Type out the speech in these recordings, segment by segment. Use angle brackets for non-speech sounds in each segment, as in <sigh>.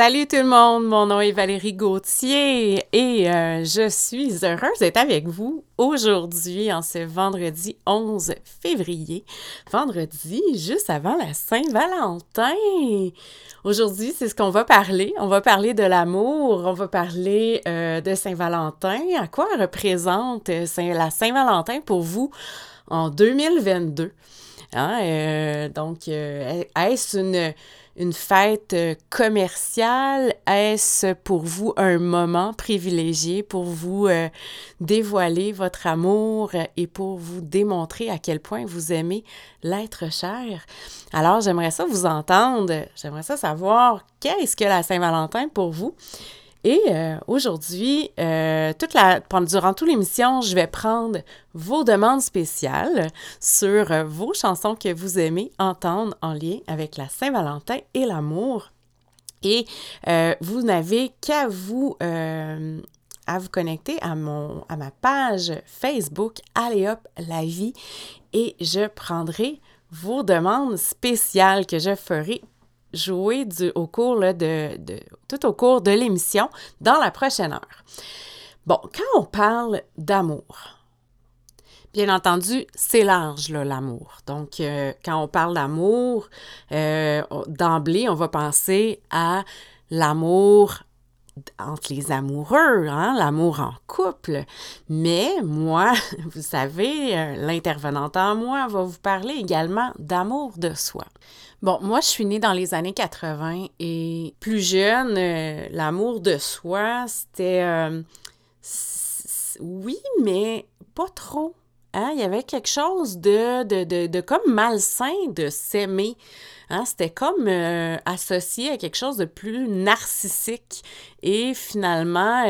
Salut tout le monde, mon nom est Valérie Gauthier et euh, je suis heureuse d'être avec vous aujourd'hui en ce vendredi 11 février, vendredi juste avant la Saint-Valentin. Aujourd'hui, c'est ce qu'on va parler. On va parler de l'amour, on va parler euh, de Saint-Valentin, à quoi représente euh, la Saint-Valentin pour vous en 2022. Hein? donc, est-ce une une fête euh, commerciale? Est-ce pour vous un moment privilégié pour vous euh, dévoiler votre amour et pour vous démontrer à quel point vous aimez l'être cher? Alors, j'aimerais ça vous entendre, j'aimerais ça savoir qu'est-ce que la Saint-Valentin pour vous? Et euh, aujourd'hui, euh, durant toute l'émission, je vais prendre vos demandes spéciales sur euh, vos chansons que vous aimez entendre en lien avec la Saint-Valentin et l'amour. Et vous n'avez qu'à vous à vous connecter à, mon, à ma page Facebook Allez hop la vie et je prendrai vos demandes spéciales que je ferai jouer de, tout au cours de l'émission dans la prochaine heure. Bon, quand on parle d'amour, bien entendu, c'est large, l'amour. Donc, euh, quand on parle d'amour, euh, d'emblée, on va penser à l'amour entre les amoureux, hein, l'amour en couple. Mais moi, <laughs> vous savez, euh, l'intervenante en moi va vous parler également d'amour de soi. Bon, moi, je suis née dans les années 80 et plus jeune, euh, l'amour de soi, c'était... Euh, oui, mais pas trop. Hein? Il y avait quelque chose de, de, de, comme malsain de s'aimer. Hein? C'était comme euh, associé à quelque chose de plus narcissique et finalement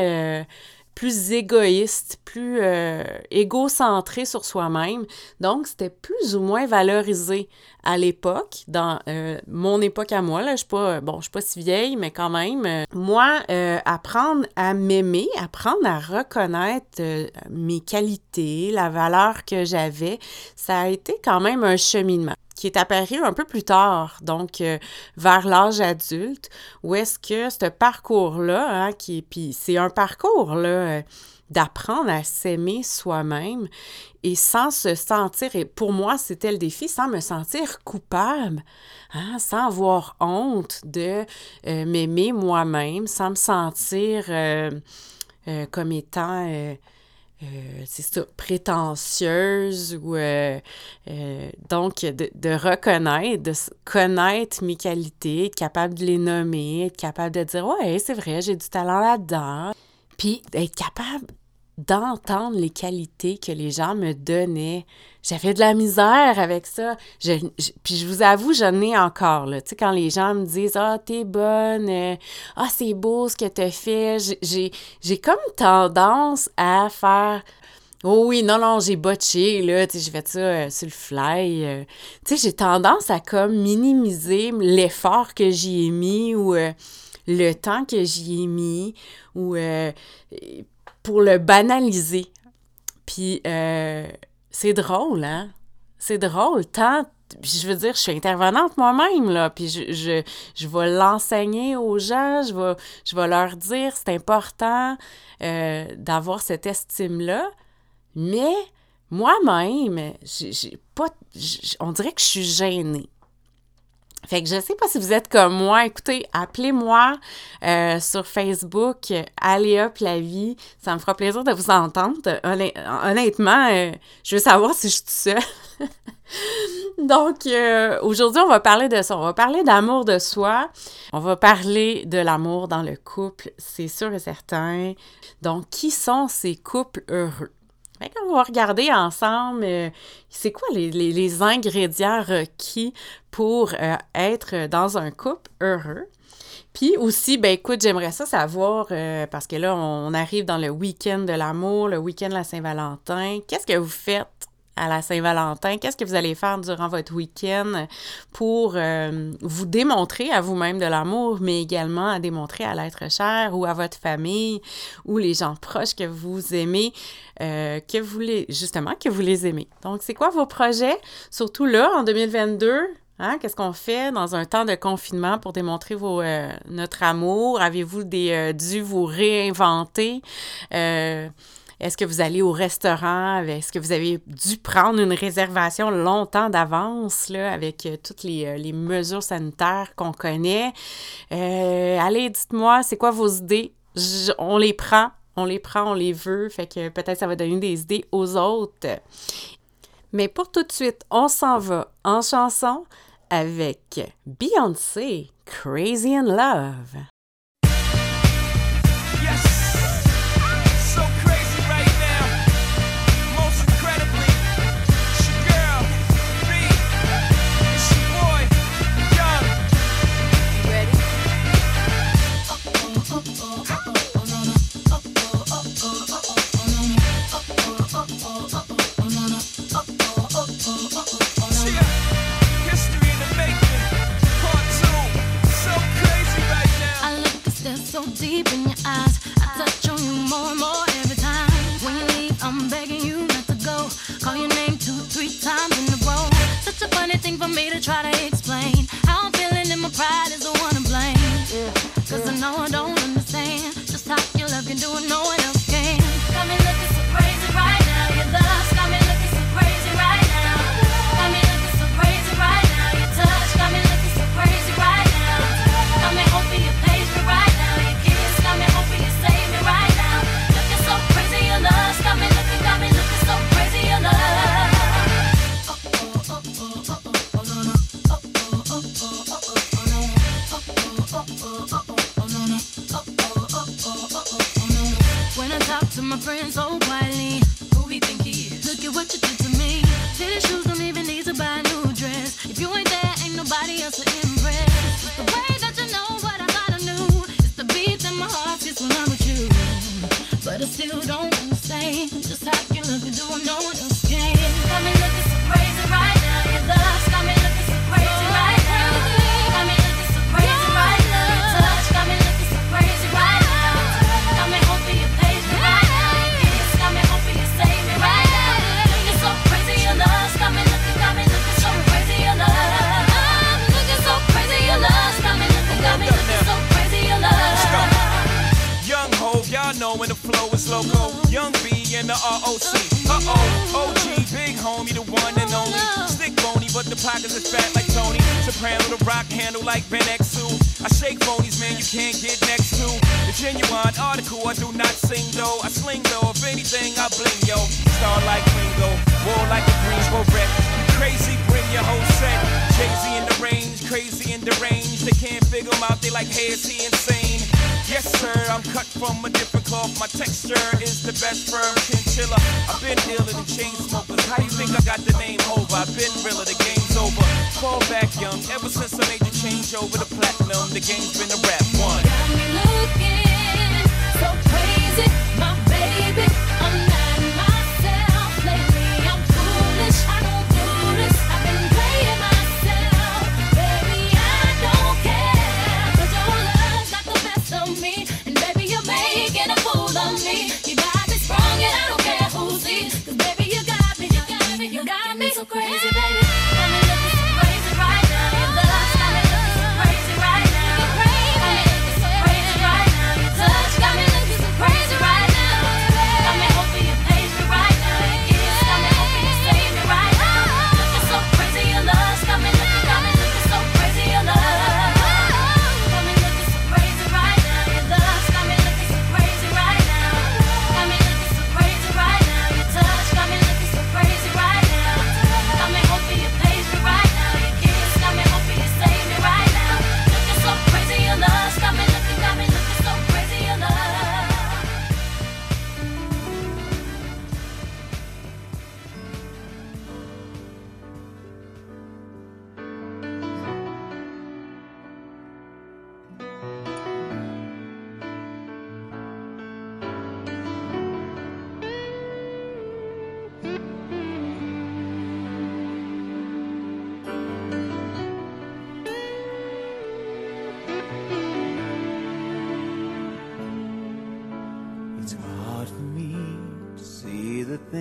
plus égoïste, plus euh, égocentré sur soi-même. Donc, c'était plus ou moins valorisé à l'époque, dans euh, mon époque à moi. Là, je suis pas, bon, je suis pas si vieille, mais quand même. Euh, moi, apprendre à m'aimer, apprendre à reconnaître mes qualités, la valeur que j'avais, ça a été quand même un cheminement qui est apparu un peu plus tard, donc euh, vers l'âge adulte, où est-ce que ce parcours-là, hein, qui puis c'est un parcours là, euh, d'apprendre à s'aimer soi-même et sans se sentir, et pour moi c'était le défi, sans me sentir coupable, hein, sans avoir honte de euh, m'aimer moi-même, sans me sentir comme étant euh, c'est ça, prétentieuse ou euh, euh, donc de, de, reconnaître, de connaître mes qualités, être capable de les nommer, être capable de dire ouais, c'est vrai, j'ai du talent là-dedans. Puis être capable d'entendre les qualités que les gens me donnaient. J'avais de la misère avec ça. puis je vous avoue, j'en ai encore. Là. Tu sais, quand les gens me disent Ah, t'es bonne, euh, ah, c'est beau ce que t'as fait, j'ai comme tendance à faire. Oh oui, non, non, j'ai botché, là, tu sais, j'ai fait ça euh, sur le fly. Euh. tu sais, j'ai tendance à comme minimiser l'effort que j'y ai mis ou le temps que j'y ai mis ou pour le banaliser. Puis euh, c'est drôle, hein? C'est drôle, tant je veux dire, je suis intervenante moi-même, là, puis je, je, je vais l'enseigner aux gens, je vais, je vais leur dire c'est important euh, d'avoir cette estime-là, mais moi-même, j'ai pas, on dirait que je suis gênée. Fait que je sais pas si vous êtes comme moi. Écoutez, appelez-moi euh, sur Facebook, allez hop la vie. Ça me fera plaisir de vous entendre. Honnêtement, euh, je veux savoir si je suis seule. <laughs> Donc, euh, aujourd'hui, on va parler de ça. On va parler d'amour de soi. On va parler de l'amour dans le couple, c'est sûr et certain. Donc, qui sont ces couples heureux? On va regarder ensemble, euh, c'est quoi les, ingrédients requis pour euh, être dans un couple heureux? Puis aussi, ben écoute, j'aimerais ça savoir, euh, parce que là, on arrive dans le week-end de l'amour, le week-end de la Saint-Valentin. Qu'est-ce que vous faites à la Saint-Valentin? Qu'est-ce que vous allez faire durant votre week-end pour euh, vous démontrer à vous-même de l'amour, mais également à démontrer à l'être cher ou à votre famille ou les gens proches que vous aimez, euh, que vous les, justement, que vous les aimez. Donc, c'est quoi vos projets? Surtout là, en 2022, hein, Qu'est-ce qu'on fait dans un temps de confinement pour démontrer euh, notre amour? Avez-vous dû vous réinventer? Est-ce que vous allez au restaurant? Est-ce que vous avez dû prendre une réservation longtemps d'avance avec euh, toutes euh, les, mesures sanitaires qu'on connaît? Euh, allez, dites-moi, c'est quoi vos idées? On les prend, on les prend, on les veut. Fait que peut-être ça va donner des idées aux autres. Mais pour tout de suite, on s'en va en chanson avec Beyoncé, Crazy in Love. deep in your eyes. I touch on you more and more every time. When you leave, I'm begging you not to go. Call your name two, three times in a row. Such a funny thing for me to try to explain. genuine article. I do not sing though. I sling though. If anything, I bling yo. Star like Ringo, war like a Greensboro wreck. Crazy, bring your whole set. Crazy in the range, crazy in the range. They can't figure them out. They like, hey, is he insane? Yes, sir, I'm cut from a different cloth. My texture is the best firm chinchilla. I've been dealing the chain smokers. How you think I got the name over? I've been realer, the game's over. Fall back young, ever since I made the change over the platinum, the game's been a rap one. Got me looking my baby.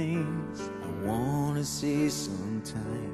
things I wanna see sometimes.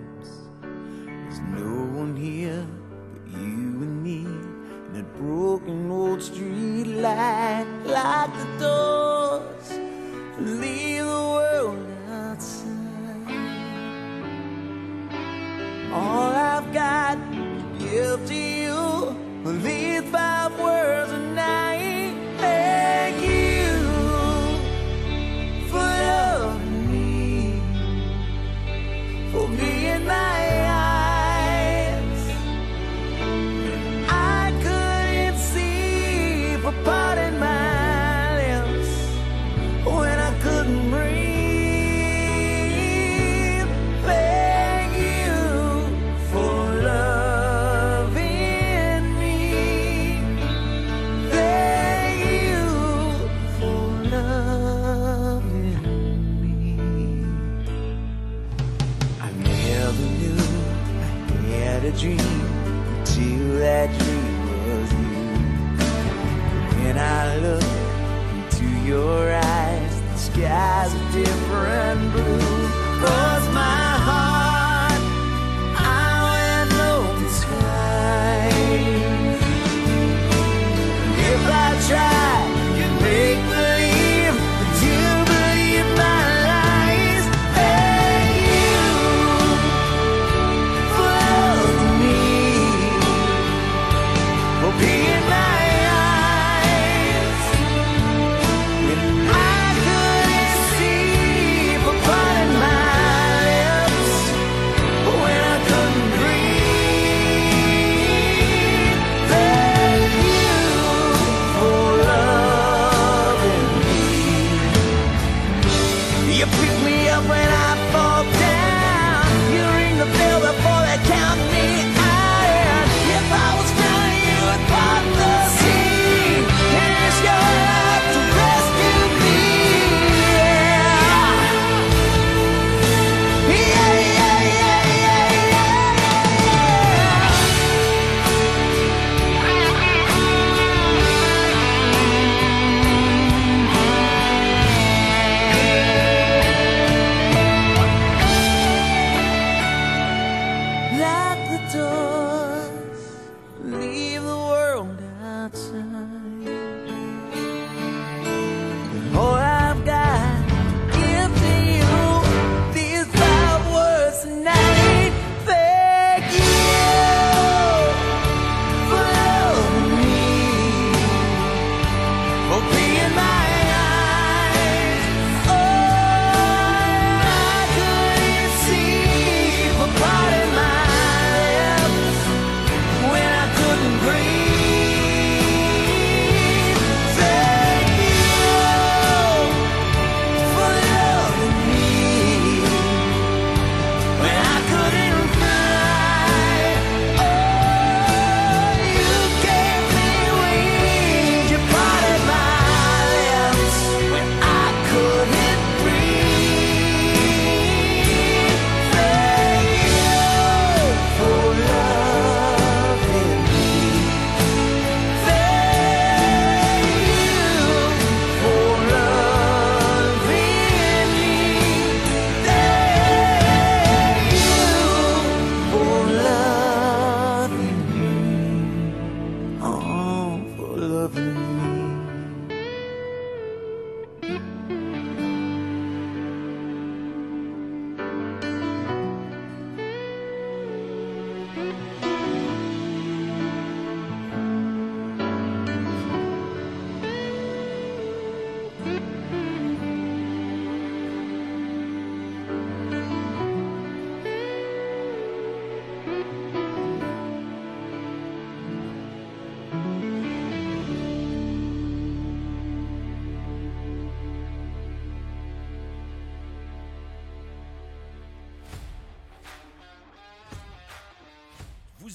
that dream was you. When I look into your eyes, the sky's a different blue. Oh.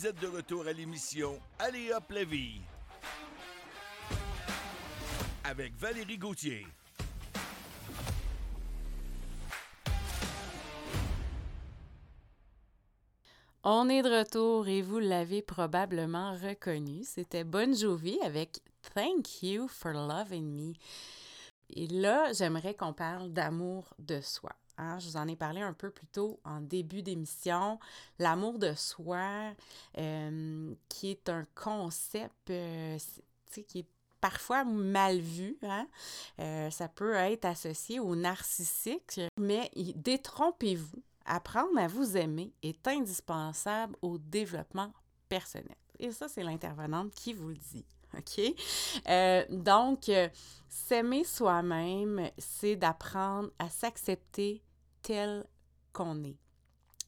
Vous êtes de retour à l'émission Allez hop la vie avec Valérie Gauthier. On est de retour et vous l'avez probablement reconnu, c'était Bon Jovi avec Thank You for Loving Me. Et là, j'aimerais qu'on parle d'amour de soi je vous en ai parlé un peu plus tôt en début d'émission. L'amour de soi, euh, qui est un concept euh, qui est parfois mal vu. hein. Euh, ça peut être associé au narcissique, mais détrompez-vous. Apprendre à vous aimer est indispensable au développement personnel. Et ça, c'est l'intervenante qui vous le dit. <laughs> OK? Euh, donc, euh, s'aimer soi-même, c'est d'apprendre à s'accepter tel qu'on est,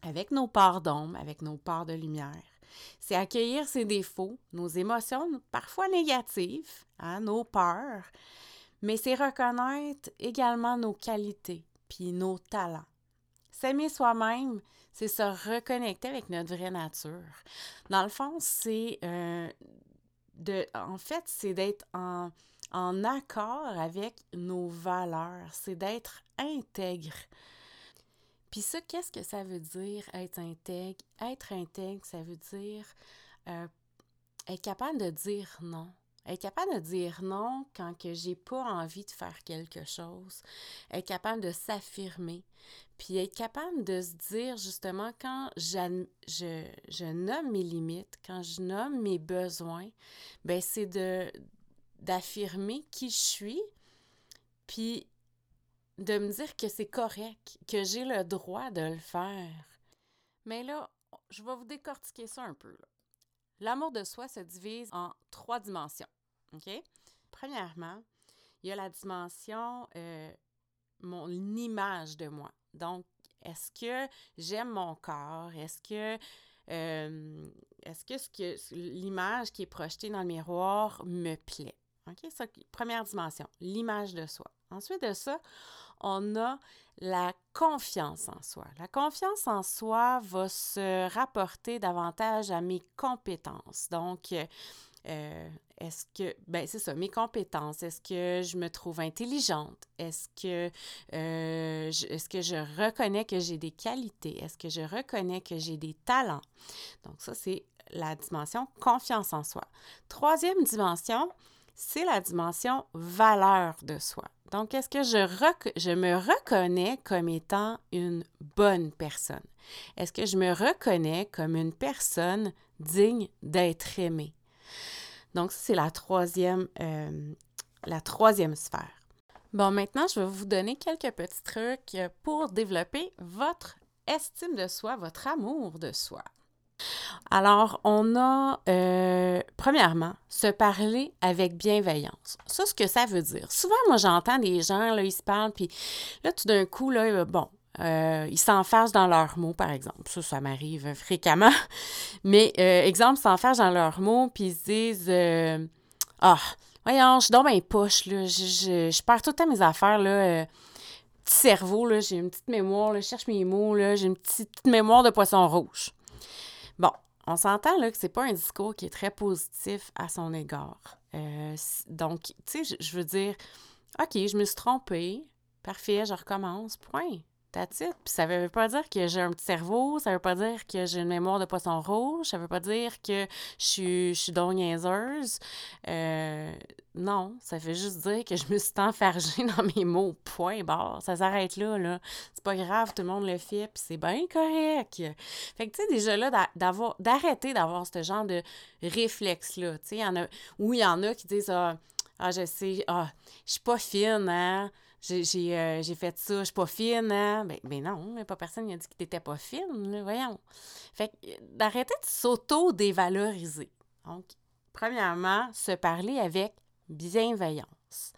avec nos parts d'ombre, avec nos parts de lumière. C'est accueillir ses défauts, nos émotions parfois négatives, hein, nos peurs, mais c'est reconnaître également nos qualités puis nos talents. S'aimer soi-même, c'est se reconnecter avec notre vraie nature. Dans le fond, c'est euh, de, en fait, c'est d'être en, accord avec nos valeurs, c'est d'être intègre. Puis ça, qu'est-ce que ça veut dire être intègre? Être intègre, ça veut dire euh, être capable de dire non. Être capable de dire non quand que j'ai pas envie de faire quelque chose. Être capable de s'affirmer. Puis être capable de se dire justement quand je nomme mes limites, quand je nomme mes besoins, ben c'est de d'affirmer qui je suis, puis de me dire que c'est correct, que j'ai le droit de le faire. Mais là, je vais vous décortiquer ça un peu. là. L'amour de soi se divise en trois dimensions. OK? Premièrement, il y a la dimension euh, mon image de moi. Donc, est-ce que j'aime mon corps? Est-ce que euh, est-ce que, ce que l'image qui est projetée dans le miroir me plaît? OK? Ça, première dimension, l'image de soi. Ensuite de ça, on a la confiance en soi. La confiance en soi va se rapporter davantage à mes compétences. Donc, euh, euh, est-ce que, ben c'est ça, mes compétences, est-ce que je me trouve intelligente? Est-ce que, euh, est-ce que je reconnais que j'ai des qualités? Est-ce que je reconnais que j'ai des talents? Donc ça, c'est la dimension confiance en soi. Troisième dimension, c'est la dimension valeur de soi. Donc, est-ce que je, me reconnais comme étant une bonne personne? Est-ce que je me reconnais comme une personne digne d'être aimée? Donc, c'est euh, la troisième sphère. Bon, maintenant, je vais vous donner quelques petits trucs pour développer votre estime de soi, votre amour de soi. Alors, on a, euh, premièrement, se parler avec bienveillance. Ça, ce que ça veut dire. Souvent, moi, j'entends des gens, là, ils se parlent, puis là, tout d'un coup, là, euh, bon, euh, ils s'enfargent dans leurs mots, par exemple. Ça, ça m'arrive fréquemment. <laughs> Mais, euh, exemple, ils s'enfargent dans leurs mots, puis ils se disent euh, Ah, voyons, je suis dans mes poches, là. Je, je, je perds tout le temps mes affaires, là. petit cerveau, là. J'ai une petite mémoire, là. Je cherche mes mots, là. J'ai une petite mémoire de poisson rouge. On s'entend là que c'est pas un discours qui est très positif à son égard. Euh, donc, tu sais, je veux dire, OK, je me suis trompée. Parfait, je recommence. Point. That's it. Puis ça veut pas dire que j'ai un petit cerveau, ça veut pas dire que j'ai une mémoire de poisson rouge, ça veut pas dire que je suis, je donc niaiseuse. Euh, non, ça veut juste dire que je me suis enfargée <laughs> dans mes mots. Point barre. Ça s'arrête là, là. C'est pas grave, tout le monde le fait, puis c'est bien correct. Fait que, tu sais, déjà là, d'a- d'avoir, d'arrêter d'avoir ce genre de réflexe-là. Tu sais, il y en a, ou il y en a qui disent, ah, ah, je sais, ah, je suis pas fine, hein. J'ai, euh, fait ça, je suis pas fine, hein. Ben, ben non, pas personne qui a dit que t'étais pas fine, voyons. Fait euh, d'arrêter de s'auto-dévaloriser. Donc, premièrement, se parler avec bienveillance.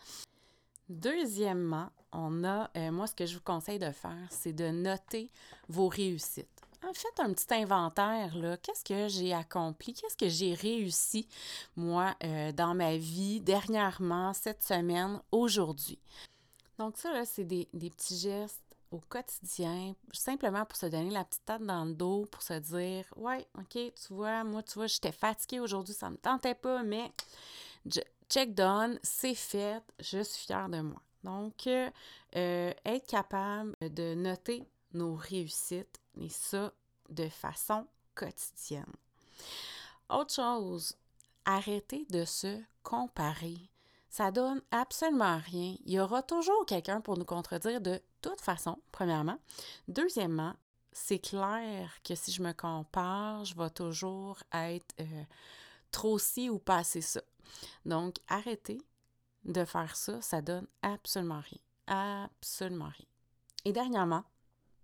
Deuxièmement, on a, euh, moi, ce que je vous conseille de faire, c'est de noter vos réussites. En fait, un petit inventaire, là. Qu'est-ce que j'ai accompli? Qu'est-ce que j'ai réussi, moi, euh, dans ma vie, dernièrement, cette semaine, aujourd'hui? Donc, ça, là, c'est des, des petits gestes au quotidien, simplement pour se donner la petite tête dans le dos, pour se dire, ouais, OK, tu vois, moi, tu vois, j'étais fatiguée aujourd'hui, ça me tentait pas, mais je- check done, c'est fait, je suis fière de moi. Donc, euh, être capable de noter nos réussites, et ça de façon quotidienne. Autre chose, arrêter de se comparer. Ça donne absolument rien. Il y aura toujours quelqu'un pour nous contredire de toute façon, premièrement. Deuxièmement, c'est clair que si je me compare, je vais toujours être euh, trop ci ou pas assez ça. Donc, arrêtez de faire ça, ça donne absolument rien. Absolument rien. Et dernièrement,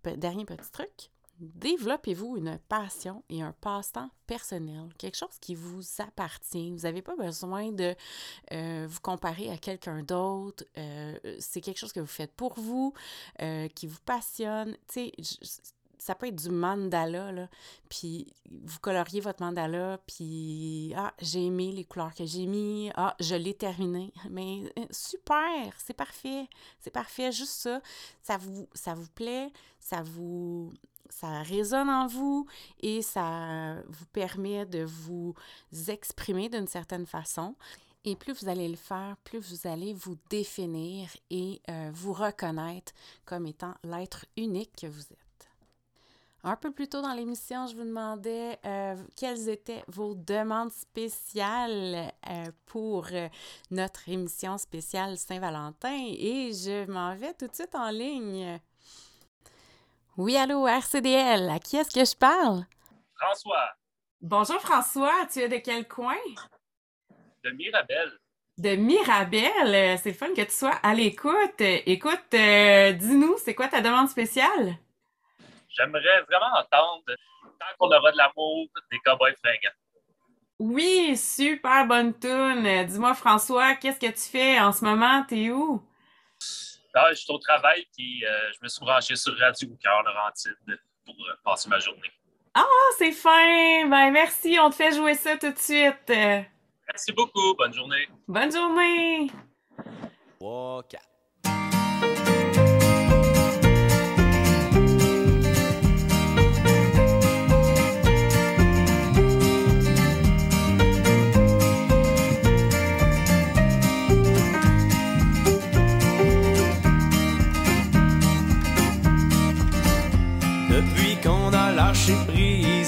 dernier petit truc, développez-vous une passion et un passe-temps personnel, quelque chose qui vous appartient. Vous n'avez pas besoin de euh, vous comparer à quelqu'un d'autre. Euh, c'est quelque chose que vous faites pour vous, euh, qui vous passionne. Tu sais, ça peut être du mandala, là, puis vous coloriez votre mandala, puis ah, j'ai aimé les couleurs que j'ai mis, ah, je l'ai terminé. <laughs> Mais euh, super, c'est parfait, c'est parfait, juste ça. Ça vous, ça vous plaît, ça vous, ça résonne en vous et ça vous permet de vous exprimer d'une certaine façon. Et plus vous allez le faire, plus vous allez vous définir et euh, vous reconnaître comme étant l'être unique que vous êtes. Un peu plus tôt dans l'émission, je vous demandais euh, quelles étaient vos demandes spéciales euh, pour euh, notre émission spéciale Saint-Valentin et je m'en vais tout de suite en ligne. Oui, allô, RCDL, à qui est-ce que je parle? François Bonjour François, tu es de quel coin? de Mirabel. De Mirabel, c'est le fun que tu sois à l'écoute. Écoute, euh, dis-nous, c'est quoi ta demande spéciale? J'aimerais vraiment entendre Tant qu'on aura de l'amour des cowboys fringants. Oui, super bonne tune. Dis-moi François, qu'est-ce que tu fais en ce moment? T'es où? Ah, je suis au travail puis euh, je me suis branché sur Radio Cœur Laurentide pour euh, passer ma journée. Ah, c'est fin! Ben merci, on te fait jouer ça tout de suite. Merci beaucoup. Bonne journée. bonne journée! 3, 4.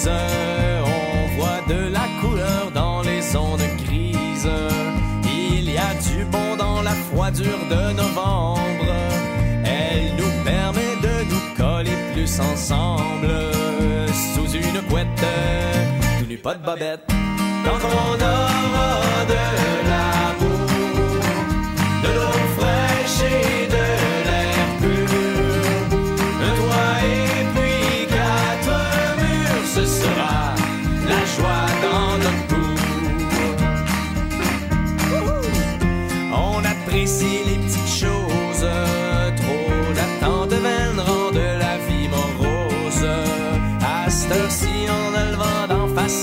On voit de la couleur dans les ondes grises. Il y a du bon dans la froidure de novembre. Elle nous permet de nous coller plus ensemble. Sous une couette, tout nu pas de bobette. Tant qu'on aura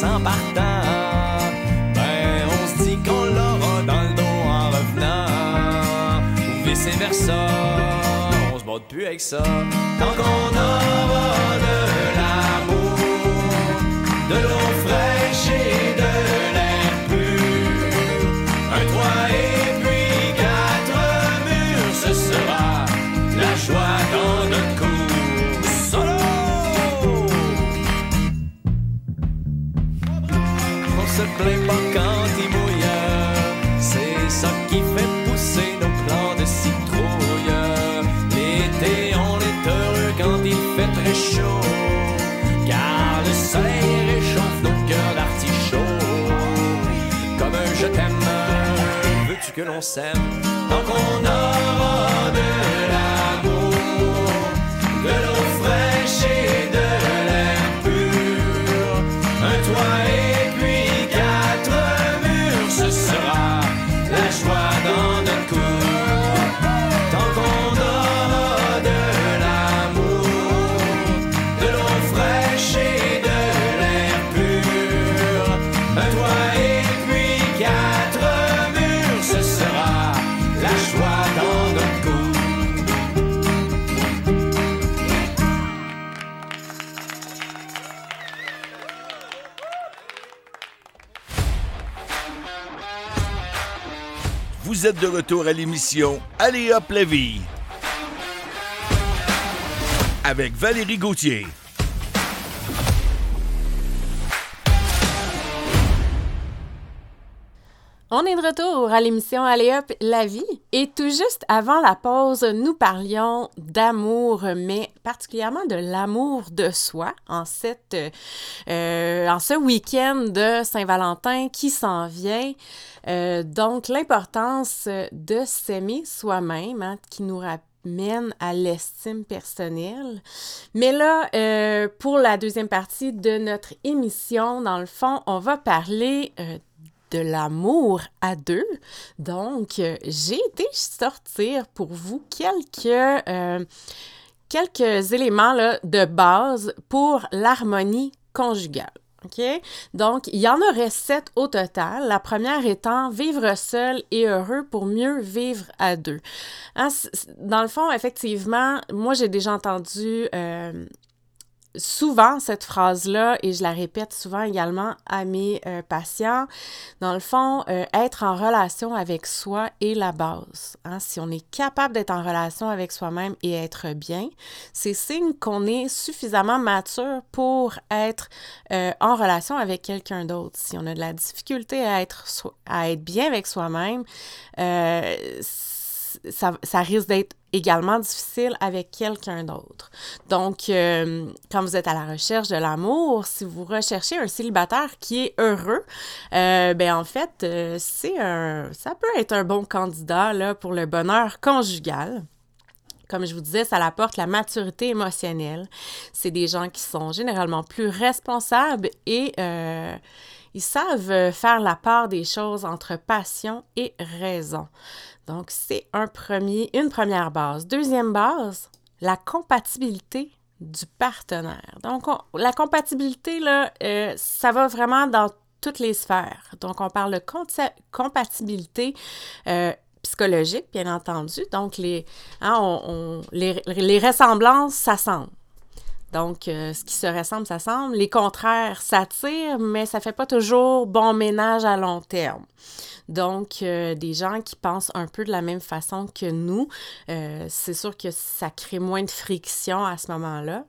en partant, ben on se dit qu'on l'aura dans le dos en revenant, ou vice versa on se bat plus avec ça. Tant qu'on aura de Sam. A Vous êtes de retour à l'émission Allez hop la vie. Avec Valérie Gauthier. On est de retour à l'émission Allez hop, la vie. Et tout juste avant la pause, nous parlions d'amour, mais particulièrement de l'amour de soi en, cette, euh, en ce week-end de Saint-Valentin qui s'en vient. Euh, donc, l'importance de s'aimer soi-même, hein, qui nous ramène à l'estime personnelle. Mais là, euh, pour la deuxième partie de notre émission, dans le fond, on va parler de l'amour à deux. Donc, euh, j'ai été sortir pour vous quelques, euh, éléments de base pour l'harmonie conjugale. OK? Donc, il y en aurait sept au total. La première étant vivre seul et heureux pour mieux vivre à deux. Hein, dans le fond, effectivement, moi, j'ai déjà entendu euh, souvent cette phrase-là et je la répète souvent également à mes euh, patients. Dans le fond, euh, être en relation avec soi est la base. hein. Si on est capable d'être en relation avec soi-même et être bien, c'est signe qu'on est suffisamment mature pour être euh, en relation avec quelqu'un d'autre. Si on a de la difficulté à être, bien avec soi-même, ça risque d'être également difficile avec quelqu'un d'autre. Donc, euh, quand vous êtes à la recherche de l'amour, si vous recherchez un célibataire qui est heureux, euh, ben en fait, euh, c'est un, ça peut être un bon candidat là, pour le bonheur conjugal. Comme je vous disais, ça apporte la maturité émotionnelle. C'est des gens qui sont généralement plus responsables et euh, ils savent faire la part des choses entre passion et raison. Donc, c'est un premier, une première base. Deuxième base, la compatibilité du partenaire. Donc, on- la compatibilité, là, euh, ça va vraiment dans toutes les sphères. Donc, on parle de compatibilité euh, psychologique, bien entendu. Donc, les, hein, on- les, les ressemblances s'assemblent. Donc, euh, ce qui se ressemble, ça semble. Les contraires s'attirent, mais ça fait pas toujours bon ménage à long terme. Donc, euh, des gens qui pensent un peu de la même façon que nous, euh, c'est sûr que ça crée moins de friction à ce moment-là.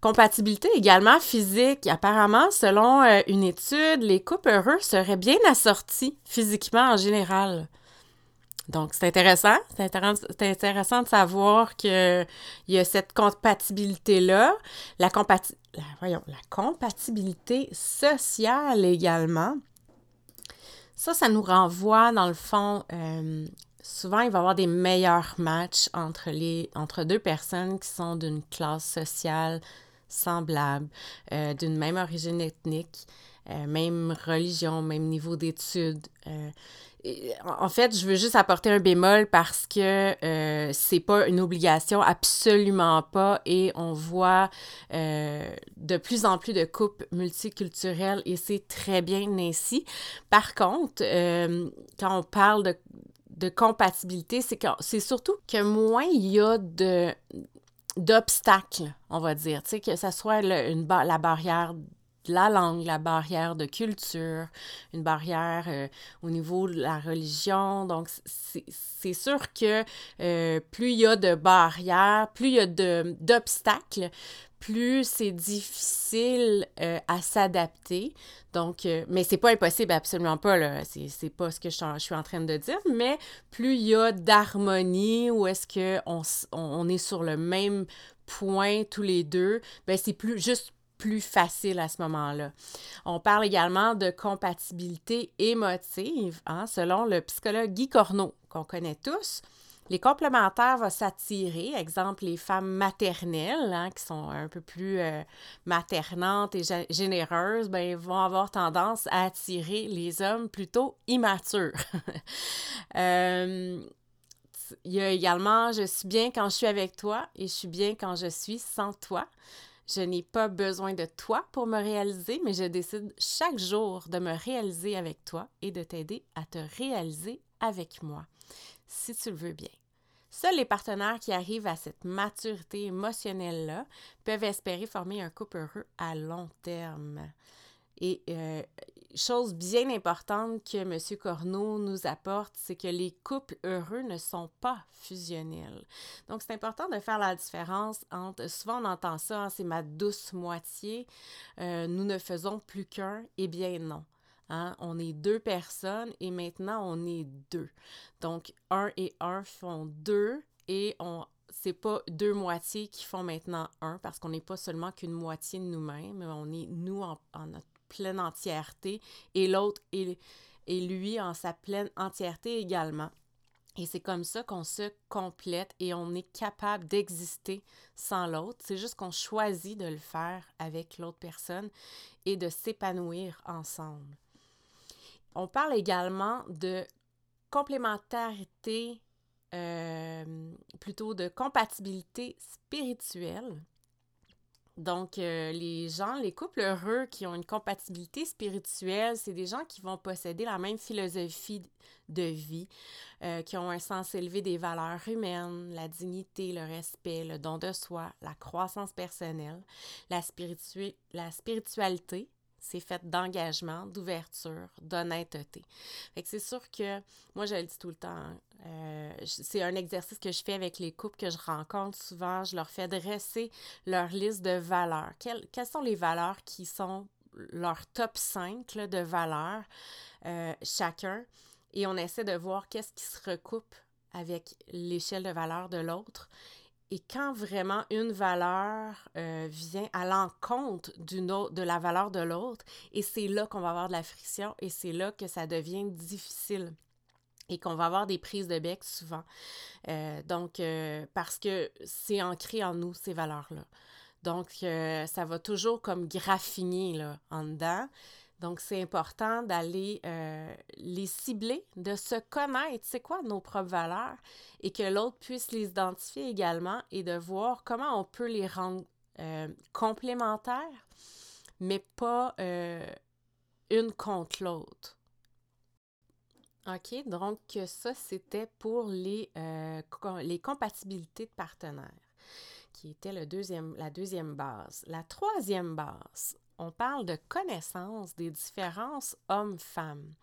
Compatibilité également physique. Apparemment, selon une étude, les couples heureux seraient bien assortis physiquement en général. Donc, c'est intéressant. C'est intéressant, intéressant de savoir qu'il y a cette compatibilité-là. La, compati- la compatibilité sociale également. Ça, ça nous renvoie, dans le fond, euh, souvent, il va y avoir des meilleurs matchs entre, les, entre deux personnes qui sont d'une classe sociale semblable, euh, d'une même origine ethnique, euh, même religion, même niveau d'études. En fait, je veux juste apporter un bémol parce que euh, c'est pas une obligation, absolument pas, et on voit euh, de plus en plus de couples multiculturels et c'est très bien ainsi. Par contre, euh, quand on parle de, compatibilité, c'est c'est surtout que moins il y a d'obstacles, on va dire, tu sais, que ça soit une la barrière la langue, la barrière de culture, une barrière euh, au niveau de la religion. Donc, c'est sûr que euh, plus il y a de barrières, plus il y a d'obstacles, plus c'est difficile euh, à s'adapter. Donc, mais c'est pas impossible, absolument pas, là. C'est pas ce que je, suis en- train de dire, mais plus il y a d'harmonie, ou est-ce qu'on on, on est sur le même point tous les deux, ben c'est plus juste plus facile à ce moment-là. On parle également de compatibilité émotive, hein, selon le psychologue Guy Corneau, qu'on connaît tous. Les complémentaires vont s'attirer, exemple les femmes maternelles, hein, qui sont un peu plus euh, maternantes et gé- généreuses, ben, vont avoir tendance à attirer les hommes plutôt immatures. <laughs> Euh, il y a également, je suis bien quand je suis avec toi et je suis bien quand je suis sans toi. Je n'ai pas besoin de toi pour me réaliser, mais je décide chaque jour de me réaliser avec toi et de t'aider à te réaliser avec moi, si tu le veux bien. Seuls les partenaires qui arrivent à cette maturité émotionnelle-là peuvent espérer former un couple heureux à long terme. Et euh, chose bien importante que M. Corneau nous apporte, c'est que les couples heureux ne sont pas fusionnels. Donc, c'est important de faire la différence entre, souvent on entend ça, hein, c'est ma douce moitié, euh, nous ne faisons plus qu'un, eh bien non. Hein? On est deux personnes et maintenant on est deux. Donc, un et un font deux et on c'est pas deux moitiés qui font maintenant un parce qu'on n'est pas seulement qu'une moitié de nous-mêmes, on est nous en notre pleine entièreté et l'autre est, et lui en sa pleine entièreté également. Et c'est comme ça qu'on se complète et on est capable d'exister sans l'autre. C'est juste qu'on choisit de le faire avec l'autre personne et de s'épanouir ensemble. On parle également de complémentarité, euh, plutôt de compatibilité spirituelle. Donc, euh, les gens, les couples heureux qui ont une compatibilité spirituelle, c'est des gens qui vont posséder la même philosophie de vie, euh, qui ont un sens élevé des valeurs humaines, la dignité, le respect, le don de soi, la croissance personnelle, la, spiritu- la spiritualité, c'est fait d'engagement, d'ouverture, d'honnêteté. C'est sûr que, moi je le dis tout le temps, euh, c'est un exercice que je fais avec les couples que je rencontre souvent. Je leur fais dresser leur liste de valeurs. Quelles, quelles sont les valeurs qui sont leur top 5 là, de valeurs euh, chacun? Et on essaie de voir qu'est-ce qui se recoupe avec l'échelle de valeurs de l'autre. Et quand vraiment une valeur euh, vient à l'encontre de la valeur de l'autre, et c'est là qu'on va avoir de la friction et c'est là que ça devient difficile et qu'on va avoir des prises de bec souvent. Euh, donc, euh, parce que c'est ancré en nous, ces valeurs-là. Donc, ça va toujours comme graffiner en dedans. Donc, c'est important d'aller euh, les cibler, de se connaître, c'est quoi nos propres valeurs, et que l'autre puisse les identifier également et de voir comment on peut les rendre euh, complémentaires, mais pas euh, une contre l'autre. OK, donc ça, c'était pour les, les compatibilités de partenaires, qui était le deuxième, la deuxième base. La troisième base, on parle de connaissance des différences hommes-femmes.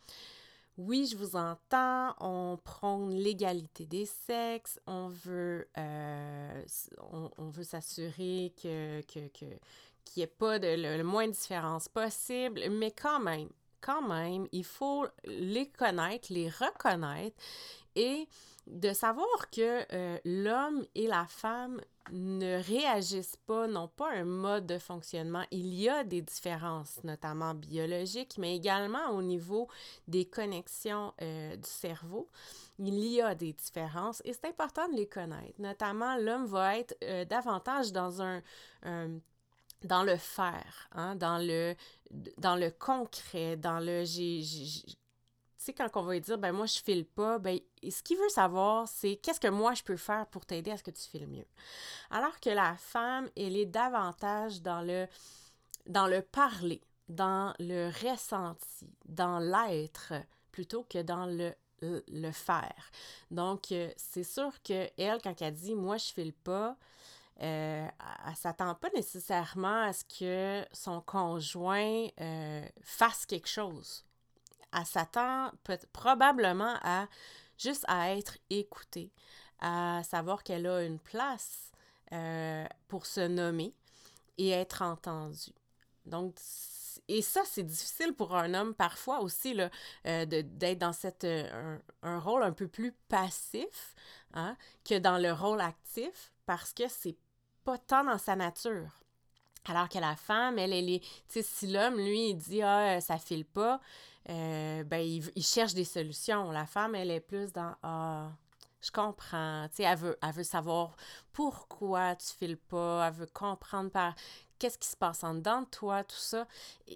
Oui, je vous entends, on prône l'égalité des sexes, on veut, euh, on, veut s'assurer que, que, que, qu'il n'y ait pas le moins de différence possible, mais quand même, quand même, il faut les connaître, les reconnaître et de savoir que euh, l'homme et la femme ne réagissent pas, n'ont pas un mode de fonctionnement. Il y a des différences, notamment biologiques, mais également au niveau des connexions euh, du cerveau. Il y a des différences et c'est important de les connaître. Notamment, l'homme va être euh, davantage dans un, dans le faire, hein, dans le dans le concret, dans le tu sais quand on va lui dire ben moi je file pas, ben ce qu'il veut savoir c'est qu'est-ce que moi je peux faire pour t'aider à ce que tu files mieux. Alors que la femme, elle est davantage dans le dans le parler, dans le ressenti, dans l'être plutôt que dans le le faire. Donc, euh, c'est sûr que elle, quand elle dit moi je file pas, euh, elle ne s'attend pas nécessairement à ce que son conjoint euh, fasse quelque chose. Elle s'attend probablement à juste à être écoutée, à savoir qu'elle a une place euh, pour se nommer et être entendue. Donc, et ça, c'est difficile pour un homme parfois aussi là, euh, d'être dans cette, euh, un, un rôle un peu plus passif hein, que dans le rôle actif parce que c'est pas tant dans sa nature. Alors que la femme, elle, elle est. Tu sais, si l'homme, lui, il dit Ah, euh, ça file pas, euh, ben, il, cherche des solutions. La femme, elle est plus dans Ah, je comprends. Tu sais, elle veut, elle veut savoir pourquoi tu files pas. Elle veut comprendre par qu'est-ce qui se passe en dedans de toi, tout ça.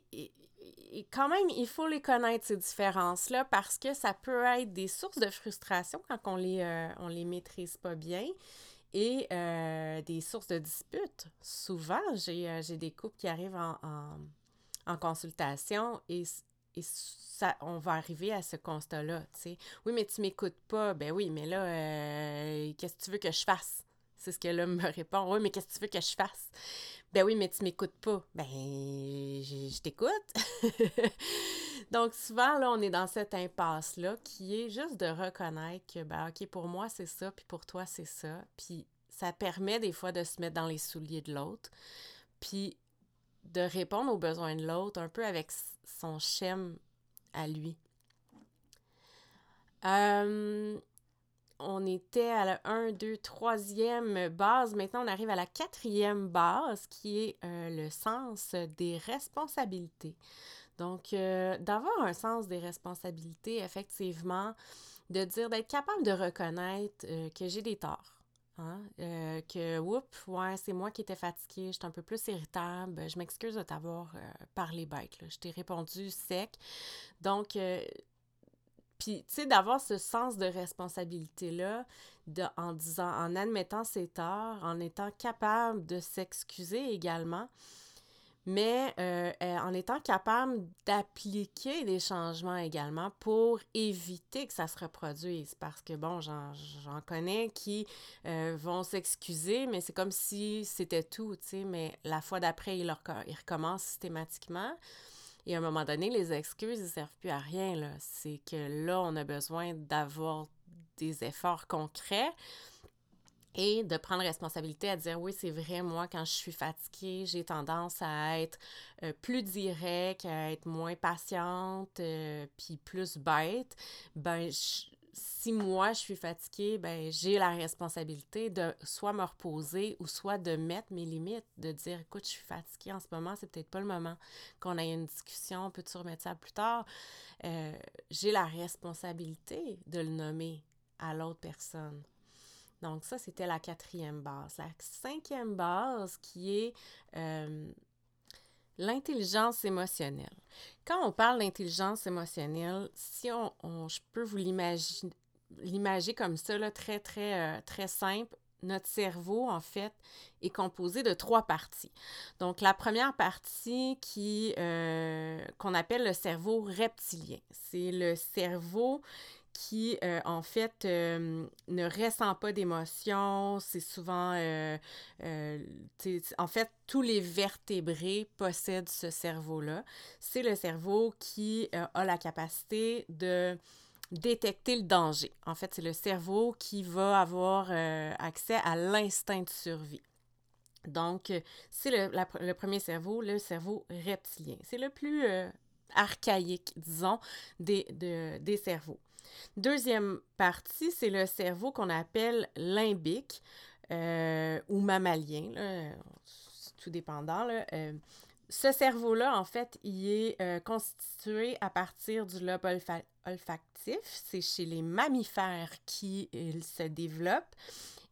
Et quand même, il faut les connaître, ces différences-là, parce que ça peut être des sources de frustration quand on les, euh, on les maîtrise pas bien et euh, des sources de disputes. Souvent, j'ai euh, j'ai des couples qui arrivent en, en, consultation et, et ça, on va arriver à ce constat-là. Oui, mais tu m'écoutes pas. Ben oui, mais là, euh, qu'est-ce que tu veux que je fasse? C'est ce que l'homme me répond. Oui, mais qu'est-ce que tu veux que je fasse? Ben oui, mais tu m'écoutes pas. Ben, je t'écoute. <laughs> Donc, souvent, là, on est dans cette impasse-là qui est juste de reconnaître que, ben, OK, pour moi, c'est ça, puis pour toi, c'est ça. Puis, ça permet des fois de se mettre dans les souliers de l'autre, puis de répondre aux besoins de l'autre un peu avec son schème à lui. On était à la 1, 2, 3e base. Maintenant, on arrive à la quatrième base qui est euh, le sens des responsabilités. Donc, euh, d'avoir un sens des responsabilités, effectivement, de dire d'être capable de reconnaître euh, que j'ai des torts. Hein? Euh, que, oups, ouais, c'est moi qui étais fatiguée, j'étais un peu plus irritable, je m'excuse de t'avoir parlé bête, là. je t'ai répondu sec. Donc, puis, tu sais, d'avoir ce sens de responsabilité-là, de, en disant, en admettant ses torts, en étant capable de s'excuser également, mais euh, euh, en étant capable d'appliquer des changements également pour éviter que ça se reproduise. Parce que, bon, j'en, connais qui euh, vont s'excuser, mais c'est comme si c'était tout, tu sais, mais la fois d'après, ils, ils recommencent systématiquement. Et à un moment donné, les excuses ne servent plus à rien. Là. C'est que là, on a besoin d'avoir des efforts concrets et de prendre responsabilité à dire oui, c'est vrai, moi, quand je suis fatiguée, j'ai tendance à être euh, plus direct, à être moins patiente, euh, puis plus bête. Ben, si moi, je suis fatiguée, ben, j'ai la responsabilité de soit me reposer ou soit de mettre mes limites, de dire écoute, je suis fatiguée en ce moment, c'est peut-être pas le moment qu'on ait une discussion, peux-tu remettre ça plus tard? Euh, j'ai la responsabilité de le nommer à l'autre personne. Donc, ça, c'était la quatrième base. La cinquième base qui est euh, l'intelligence émotionnelle. Quand on parle d'intelligence émotionnelle, si on, je peux vous l'imaginer l'imager comme ça, là, très, très, euh, très simple, notre cerveau, en fait, est composé de trois parties. Donc, la première partie euh, qu'on appelle le cerveau reptilien. C'est le cerveau qui, euh, en fait, euh, ne ressent pas d'émotions. C'est souvent... euh, en fait, tous les vertébrés possèdent ce cerveau-là. C'est le cerveau qui a la capacité de détecter le danger. En fait, c'est le cerveau qui va avoir accès à l'instinct de survie. Donc, c'est le, premier cerveau, le cerveau reptilien. C'est le plus archaïque, disons, des, de- des cerveaux. Deuxième partie, c'est le cerveau qu'on appelle limbique euh, ou mammalien, là, tout dépendant. Là. Euh, ce cerveau-là, en fait, il est euh, constitué à partir du lobe olfa- olfactif. C'est chez les mammifères qu'il se développe.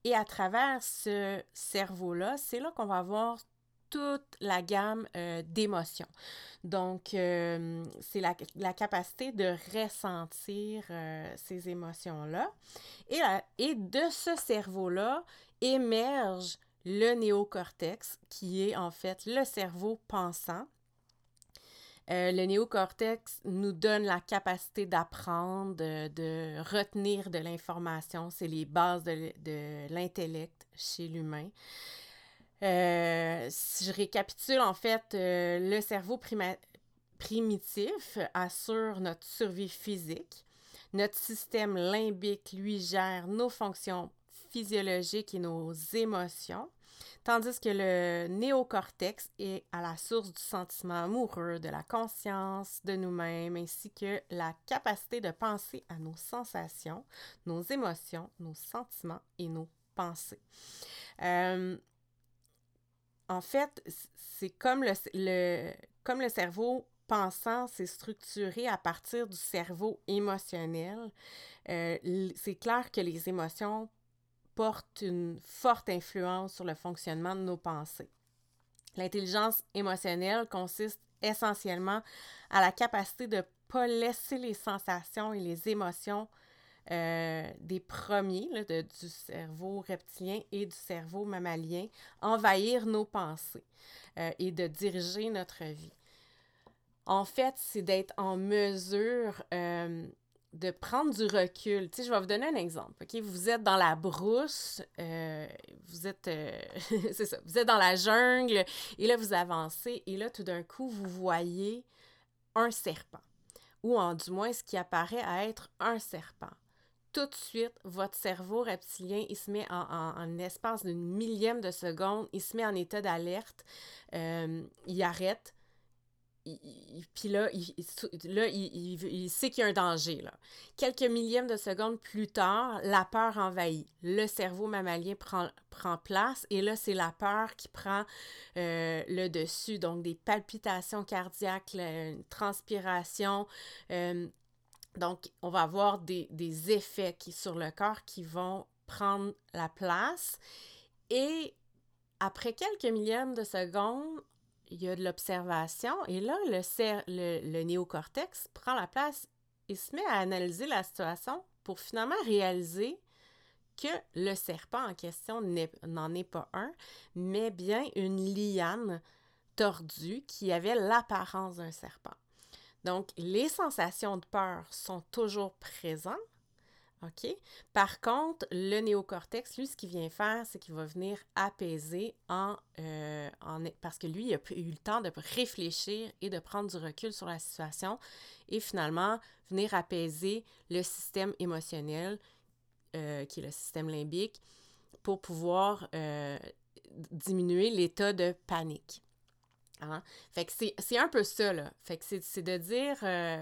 Et à travers ce cerveau-là, c'est là qu'on va avoir toute la gamme euh, d'émotions. Donc, euh, c'est la, la capacité de ressentir euh, ces émotions-là. Et, de ce cerveau-là émerge le néocortex, qui est en fait le cerveau pensant. Le néocortex nous donne la capacité d'apprendre, de, de retenir de l'information. C'est les bases de, de l'intellect chez l'humain. Euh, si je récapitule, en fait, euh, le cerveau primitif assure notre survie physique. Notre système limbique, lui, gère nos fonctions physiologiques et nos émotions, tandis que le néocortex est à la source du sentiment amoureux, de la conscience de nous-mêmes, ainsi que la capacité de penser à nos sensations, nos émotions, nos sentiments et nos pensées. Euh, en fait, c'est comme le, cerveau pensant, c'est structuré à partir du cerveau émotionnel. Euh, c'est clair que les émotions portent une forte influence sur le fonctionnement de nos pensées. L'intelligence émotionnelle consiste essentiellement à la capacité de ne pas laisser les sensations et les émotions euh, des premiers, du cerveau reptilien et du cerveau mammalien, envahir nos pensées euh, et de diriger notre vie. En fait, c'est d'être en mesure euh, de prendre du recul. Je vais vous donner un exemple. Vous êtes dans la brousse, vous êtes, <laughs> vous êtes dans la jungle, et là, vous avancez, et là, tout d'un coup, vous voyez un serpent, ou en du moins ce qui apparaît à être un serpent. Tout de suite, votre cerveau reptilien, il se met en, en, espace d'une millième de seconde, il se met en état d'alerte, euh, il arrête, puis là, il, là, il, il- sait qu'il y a un danger. Là. Quelques millièmes de seconde plus tard, la peur envahit. Le cerveau mammalien prend, prend place et là, c'est la peur qui prend euh, le dessus. Donc, des palpitations cardiaques, une transpiration. euh, donc, on va avoir des, effets sur le corps qui vont prendre la place. Et après quelques millièmes de seconde, il y a de l'observation et là, le, néocortex prend la place et se met à analyser la situation pour finalement réaliser que le serpent en question n'en est pas un, mais bien une liane tordue qui avait l'apparence d'un serpent. Donc, les sensations de peur sont toujours présentes. Par contre, le néocortex, lui, ce qu'il vient faire, c'est qu'il va venir apaiser en, euh, parce que lui, il a eu le temps de réfléchir et de prendre du recul sur la situation et finalement venir apaiser le système émotionnel, euh, qui est le système limbique, pour pouvoir euh, diminuer l'état de panique. Hein? Fait que c'est un peu ça, là. Fait que c'est de dire... euh,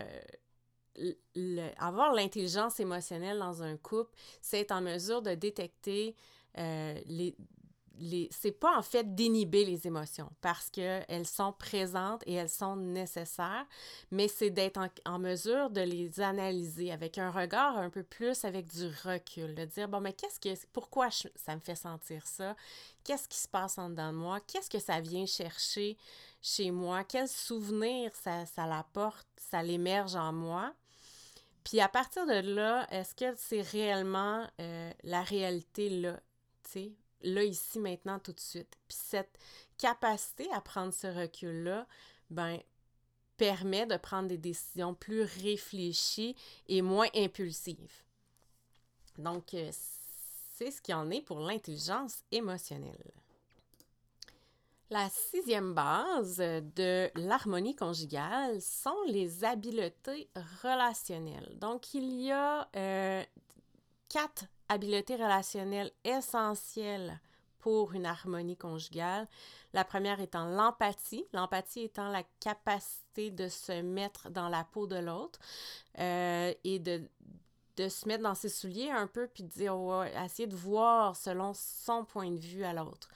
avoir l'intelligence émotionnelle dans un couple, c'est être en mesure de détecter euh, les, les... C'est pas en fait d'inhiber les émotions parce qu'elles sont présentes et elles sont nécessaires, mais c'est d'être en, mesure de les analyser avec un regard un peu plus avec du recul, de dire, bon, mais qu'est-ce que... Pourquoi ça me fait sentir ça? Qu'est-ce qui se passe en dedans de moi? Qu'est-ce que ça vient chercher chez moi? Quel souvenir ça, ça l'apporte, ça l'émerge en moi? Puis à partir de là, est-ce que c'est réellement euh, la réalité là, tu sais, là, ici, maintenant, tout de suite? Puis cette capacité à prendre ce recul-là, ben, permet de prendre des décisions plus réfléchies et moins impulsives. Donc, euh, c'est ce qui en est pour l'intelligence émotionnelle. La sixième base de l'harmonie conjugale sont les habiletés relationnelles. Donc, il y a euh, quatre habiletés relationnelles essentielles pour une harmonie conjugale. La première étant l'empathie. L'empathie étant la capacité de se mettre dans la peau de l'autre euh, et de, de se mettre dans ses souliers un peu, puis de dire, essayer de voir selon son point de vue à l'autre.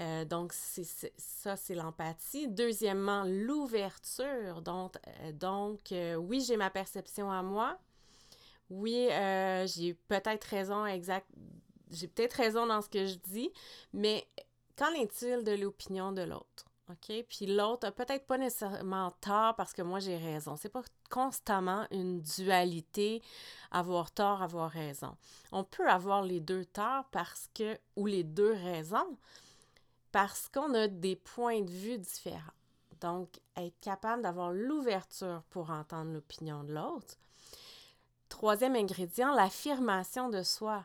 Euh, donc, c'est- ça, c'est l'empathie. Deuxièmement, l'ouverture. Donc, euh, donc oui, j'ai ma perception à moi. Oui, euh, j'ai peut-être raison exact. J'ai peut-être raison dans ce que je dis, mais qu'en est-il de l'opinion de l'autre? OK? Puis l'autre a peut-être pas nécessairement tort parce que moi j'ai raison. C'est pas constamment une dualité, avoir tort, avoir raison. On peut avoir les deux torts parce que, ou les deux raisons, parce qu'on a des points de vue différents. Donc, être capable d'avoir l'ouverture pour entendre l'opinion de l'autre. Troisième ingrédient, l'affirmation de soi.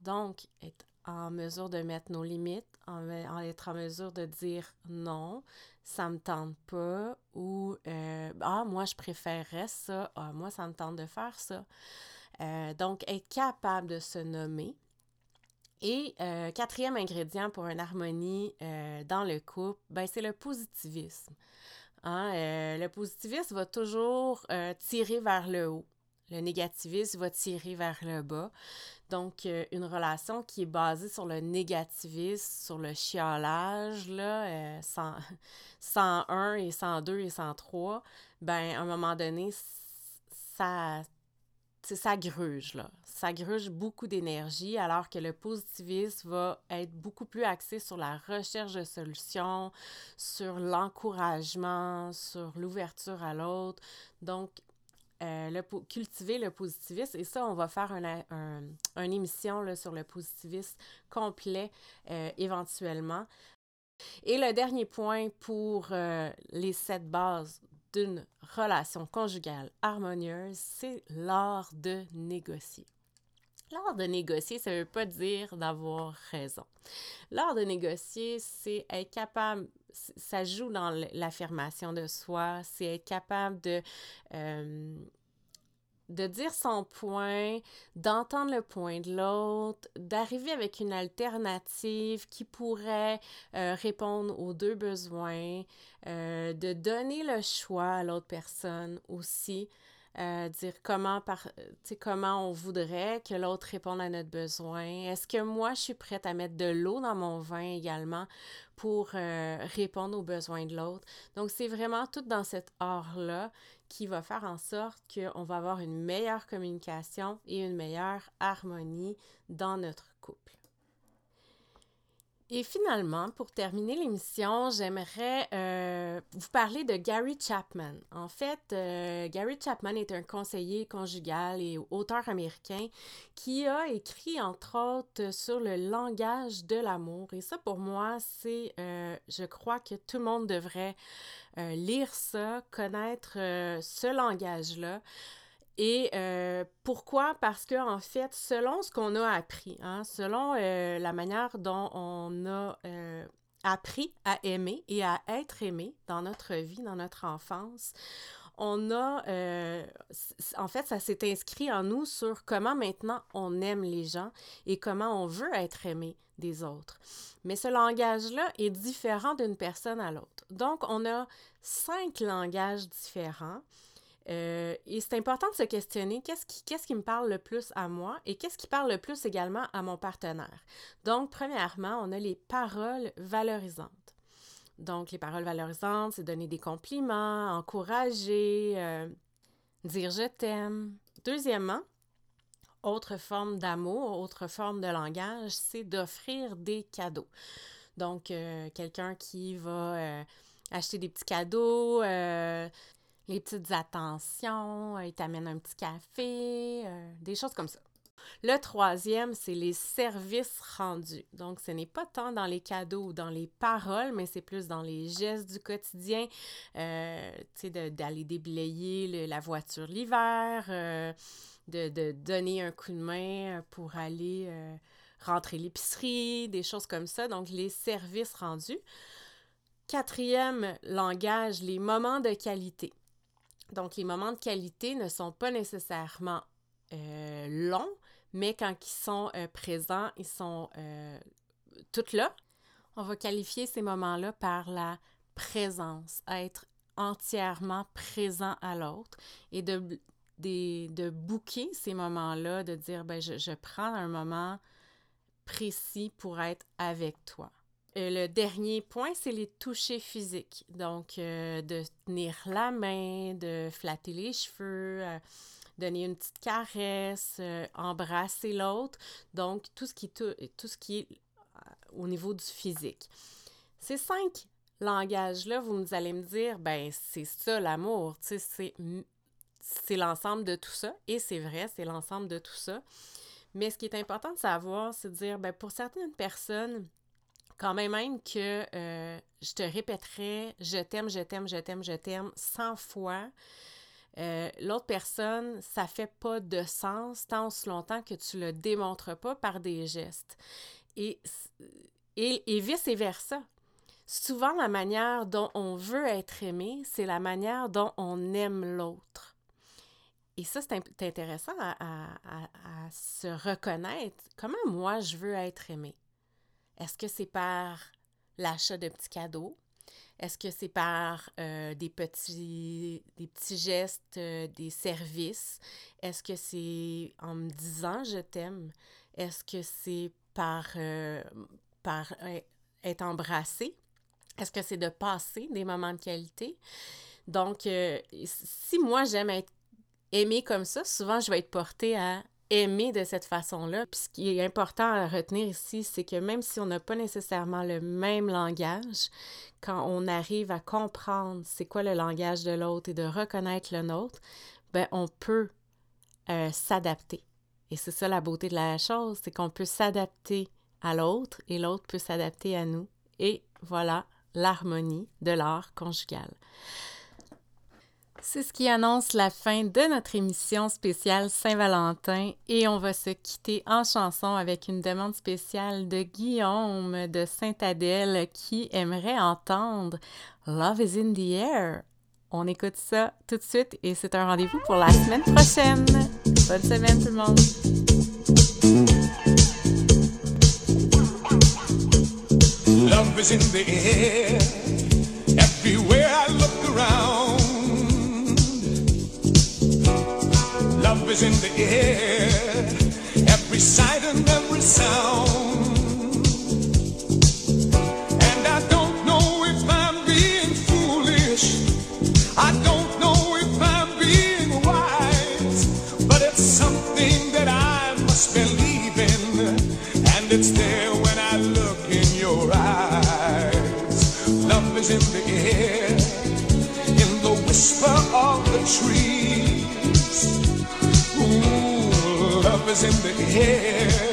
Donc, être en mesure de mettre nos limites, en, être en mesure de dire non, ça me tente pas, ou euh, ah, moi je préférerais ça, ah, moi ça me tente de faire ça. Euh, donc, être capable de se nommer. Et euh, quatrième ingrédient pour une harmonie dans le couple, ben, c'est le positivisme. Hein, le positivisme va toujours tirer vers le haut. Le négativisme va tirer vers le bas. Donc, euh, une relation qui est basée sur le négativisme, sur le chiolage, là, euh, 100 101 <laughs> et 102 et 103, ben, à un moment donné, ça, ça gruge, là. Ça gruge beaucoup d'énergie, alors que le positivisme va être beaucoup plus axé sur la recherche de solutions, sur l'encouragement, sur l'ouverture à l'autre. Donc, euh, le, cultiver le positivisme. Et ça, on va faire un, un, une émission là, sur le positivisme complet euh, éventuellement. Et le dernier point pour euh, les sept bases d'une relation conjugale harmonieuse, c'est l'art de négocier. L'art de négocier, ça ne veut pas dire d'avoir raison. L'art de négocier, c'est être capable, ça joue dans l'affirmation de soi, c'est être capable de, euh, de dire son point, d'entendre le point de l'autre, d'arriver avec une alternative qui pourrait euh, répondre aux deux besoins, euh, de donner le choix à l'autre personne aussi. Euh, dire sais, comment on voudrait que l'autre réponde à notre besoin. Est-ce que moi, je suis prête à mettre de l'eau dans mon vin également pour euh, répondre aux besoins de l'autre? Donc, c'est vraiment tout dans cet art-là qui va faire en sorte qu'on va avoir une meilleure communication et une meilleure harmonie dans notre couple. Et finalement, pour terminer l'émission, j'aimerais euh, vous parler de Gary Chapman. En fait, euh, Gary Chapman est un conseiller conjugal et auteur américain qui a écrit, entre autres, sur le langage de l'amour. Et ça, pour moi, c'est, euh, je crois que tout le monde devrait lire ça, connaître ce langage-là. Et euh, pourquoi? Parce que en fait, selon ce qu'on a appris, hein, selon euh, la manière dont on a euh, appris à aimer et à être aimé dans notre vie, dans notre enfance, on a, en fait, ça s'est inscrit en nous sur comment maintenant on aime les gens et comment on veut être aimé des autres. Mais ce langage-là est différent d'une personne à l'autre. Donc, on a cinq langages différents. Euh, et c'est important de se questionner qu'est-ce qui, qu'est-ce qui me parle le plus à moi et qu'est-ce qui parle le plus également à mon partenaire? Donc, premièrement, on a les paroles valorisantes. Donc, les paroles valorisantes, c'est donner des compliments, encourager, euh, dire je t'aime. Deuxièmement, autre forme d'amour, autre forme de langage, c'est d'offrir des cadeaux. Donc, euh, quelqu'un qui va acheter des petits cadeaux, les petites attentions, euh, il t'amène un petit café, euh, des choses comme ça. Le troisième, c'est les services rendus. Donc, ce n'est pas tant dans les cadeaux ou dans les paroles, mais c'est plus dans les gestes du quotidien. Euh, tu sais, d'aller déblayer la voiture l'hiver, de, de donner un coup de main pour aller rentrer l'épicerie, des choses comme ça. Donc, les services rendus. Quatrième langage, les moments de qualité. Donc, les moments de qualité ne sont pas nécessairement euh, longs, mais quand ils sont euh, présents, ils sont euh, tous là. On va qualifier ces moments-là par la présence, être entièrement présent à l'autre et de, des- de booker ces moments-là, de dire, ben, je prends un moment précis pour être avec toi. Euh, le dernier point, c'est les touchés physiques. Donc, euh, de tenir la main, de flatter les cheveux, euh, donner une petite caresse, embrasser l'autre. Donc, tout ce qui, tou- tout ce qui est au niveau du physique. Ces cinq langages-là, vous allez me dire, ben, c'est ça l'amour, tu sais, c'est l'ensemble de tout ça. Et c'est vrai, c'est l'ensemble de tout ça. Mais ce qui est important de savoir, c'est de dire, ben, pour certaines personnes, quand même même que euh, je te répéterai je t'aime, je t'aime, je t'aime, je t'aime 100 fois, euh, l'autre personne, ça fait pas de sens tant aussi longtemps que tu le démontres pas par des gestes. Et, et, et vice-versa. Souvent, la manière dont on veut être aimé, c'est la manière dont on aime l'autre. Et ça, c'est intéressant à, à- à- à se reconnaître. Comment moi, je veux être aimé? Est-ce que c'est par l'achat de petits cadeaux? Est-ce que c'est par euh, des, petits, des petits gestes, euh, des services? Est-ce que c'est en me disant je t'aime? Est-ce que c'est par, euh, par euh, être embrassé? Est-ce que c'est de passer des moments de qualité? Donc, si moi j'aime être aimée comme ça, souvent je vais être portée à aimer de cette façon-là. Puis ce qui est important à retenir ici, c'est que même si on n'a pas nécessairement le même langage, quand on arrive à comprendre c'est quoi le langage de l'autre et de reconnaître le nôtre, ben on peut euh, s'adapter. Et c'est ça la beauté de la chose, c'est qu'on peut s'adapter à l'autre et l'autre peut s'adapter à nous. Et voilà l'harmonie de l'art conjugal. C'est ce qui annonce la fin de notre émission spéciale Saint-Valentin et on va se quitter en chanson avec une demande spéciale de Guillaume de Saint-Adèle qui aimerait entendre Love is in the air. On écoute ça tout de suite et c'est un rendez-vous pour la semaine prochaine. Bonne semaine tout le monde. love is in the air, every sight and every sound. love is in the air.